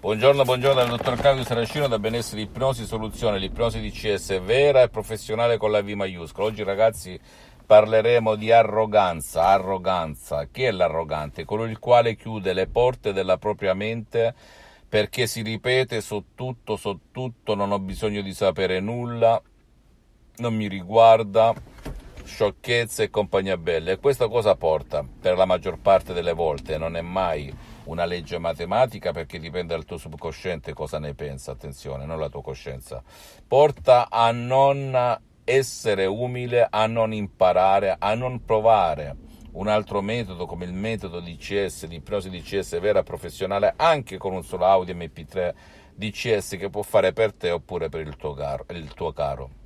Buongiorno, buongiorno dal dottor Claudio Saracino da Benessere Ipnosi Soluzione, l'ipnosi DCS vera e professionale con la V maiuscola. Oggi ragazzi parleremo di arroganza, arroganza. Chi è l'arrogante? Colui il quale chiude le porte della propria mente perché si ripete so tutto, so tutto, non ho bisogno di sapere nulla, non mi riguarda, sciocchezze e compagnia bella. E questa cosa porta, per la maggior parte delle volte, non è mai una legge matematica perché dipende dal tuo subconsciente cosa ne pensa, attenzione, non la tua coscienza, porta a non essere umile, a non imparare, a non provare un altro metodo come il metodo DCS, di ipnosi DCS vera professionale, anche con un solo audio MP3 DCS che può fare per te oppure per il tuo caro. Il tuo caro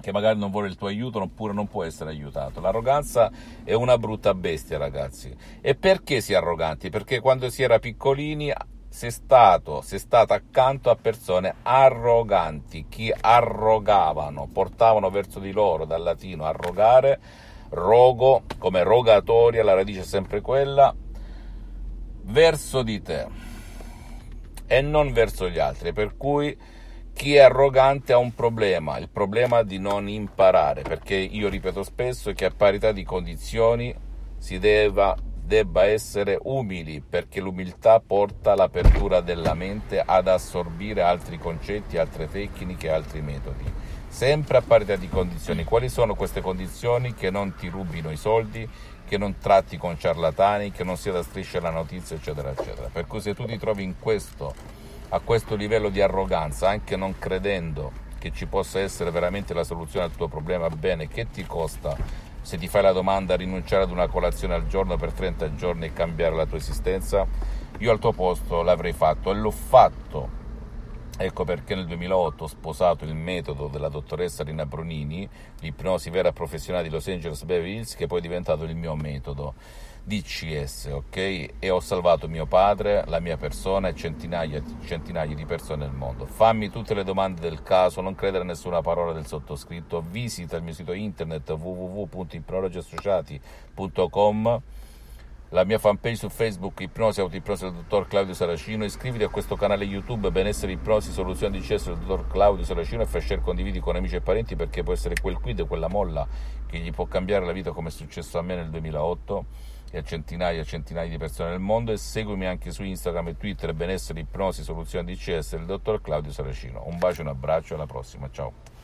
che magari non vuole il tuo aiuto oppure non può essere aiutato. L'arroganza è una brutta bestia, ragazzi. E perché si è arroganti? Perché quando si era piccolini si è stato, è stato accanto a persone arroganti, che arrogavano, portavano verso di loro, dal latino arrogare, rogo, come rogatoria, la radice è sempre quella, verso di te e non verso gli altri, per cui chi è arrogante ha un problema, il problema di non imparare, perché io ripeto spesso che a parità di condizioni si deve, debba essere umili, perché l'umiltà porta l'apertura della mente ad assorbire altri concetti, altre tecniche, altri metodi. Sempre a parità di condizioni. Quali sono queste condizioni? Che non ti rubino i soldi, che non tratti con ciarlatani, che non sia da striscia la notizia, eccetera, eccetera. Per cui se tu ti trovi in questo a questo livello di arroganza, anche non credendo che ci possa essere veramente la soluzione al tuo problema, bene, che ti costa se ti fai la domanda rinunciare ad una colazione al giorno per 30 giorni e cambiare la tua esistenza? Io al tuo posto l'avrei fatto e l'ho fatto. Ecco perché nel 2008 ho sposato il metodo della dottoressa Rina Bronini, l'ipnosi vera professionale di Los Angeles Beverly Hills, che poi è diventato il mio metodo. DCS, ok? E ho salvato mio padre, la mia persona e centinaia, centinaia di persone nel mondo. Fammi tutte le domande del caso, non credere a nessuna parola del sottoscritto, visita il mio sito internet www.ipnologiassociati.com la mia fanpage su Facebook Ipnosi Autoipnosi del dottor Claudio Saracino, iscriviti a questo canale YouTube Benessere Ipnosi Soluzioni di Cesso del dottor Claudio Saracino. E fai share condividi con amici e parenti perché può essere quel quid, quella molla che gli può cambiare la vita come è successo a me nel 2008 e a centinaia e centinaia di persone nel mondo e seguimi anche su Instagram e Twitter Benessere Ipnosi Soluzioni di CS del dottor Claudio Saracino. Un bacio e un abbraccio, alla prossima, ciao.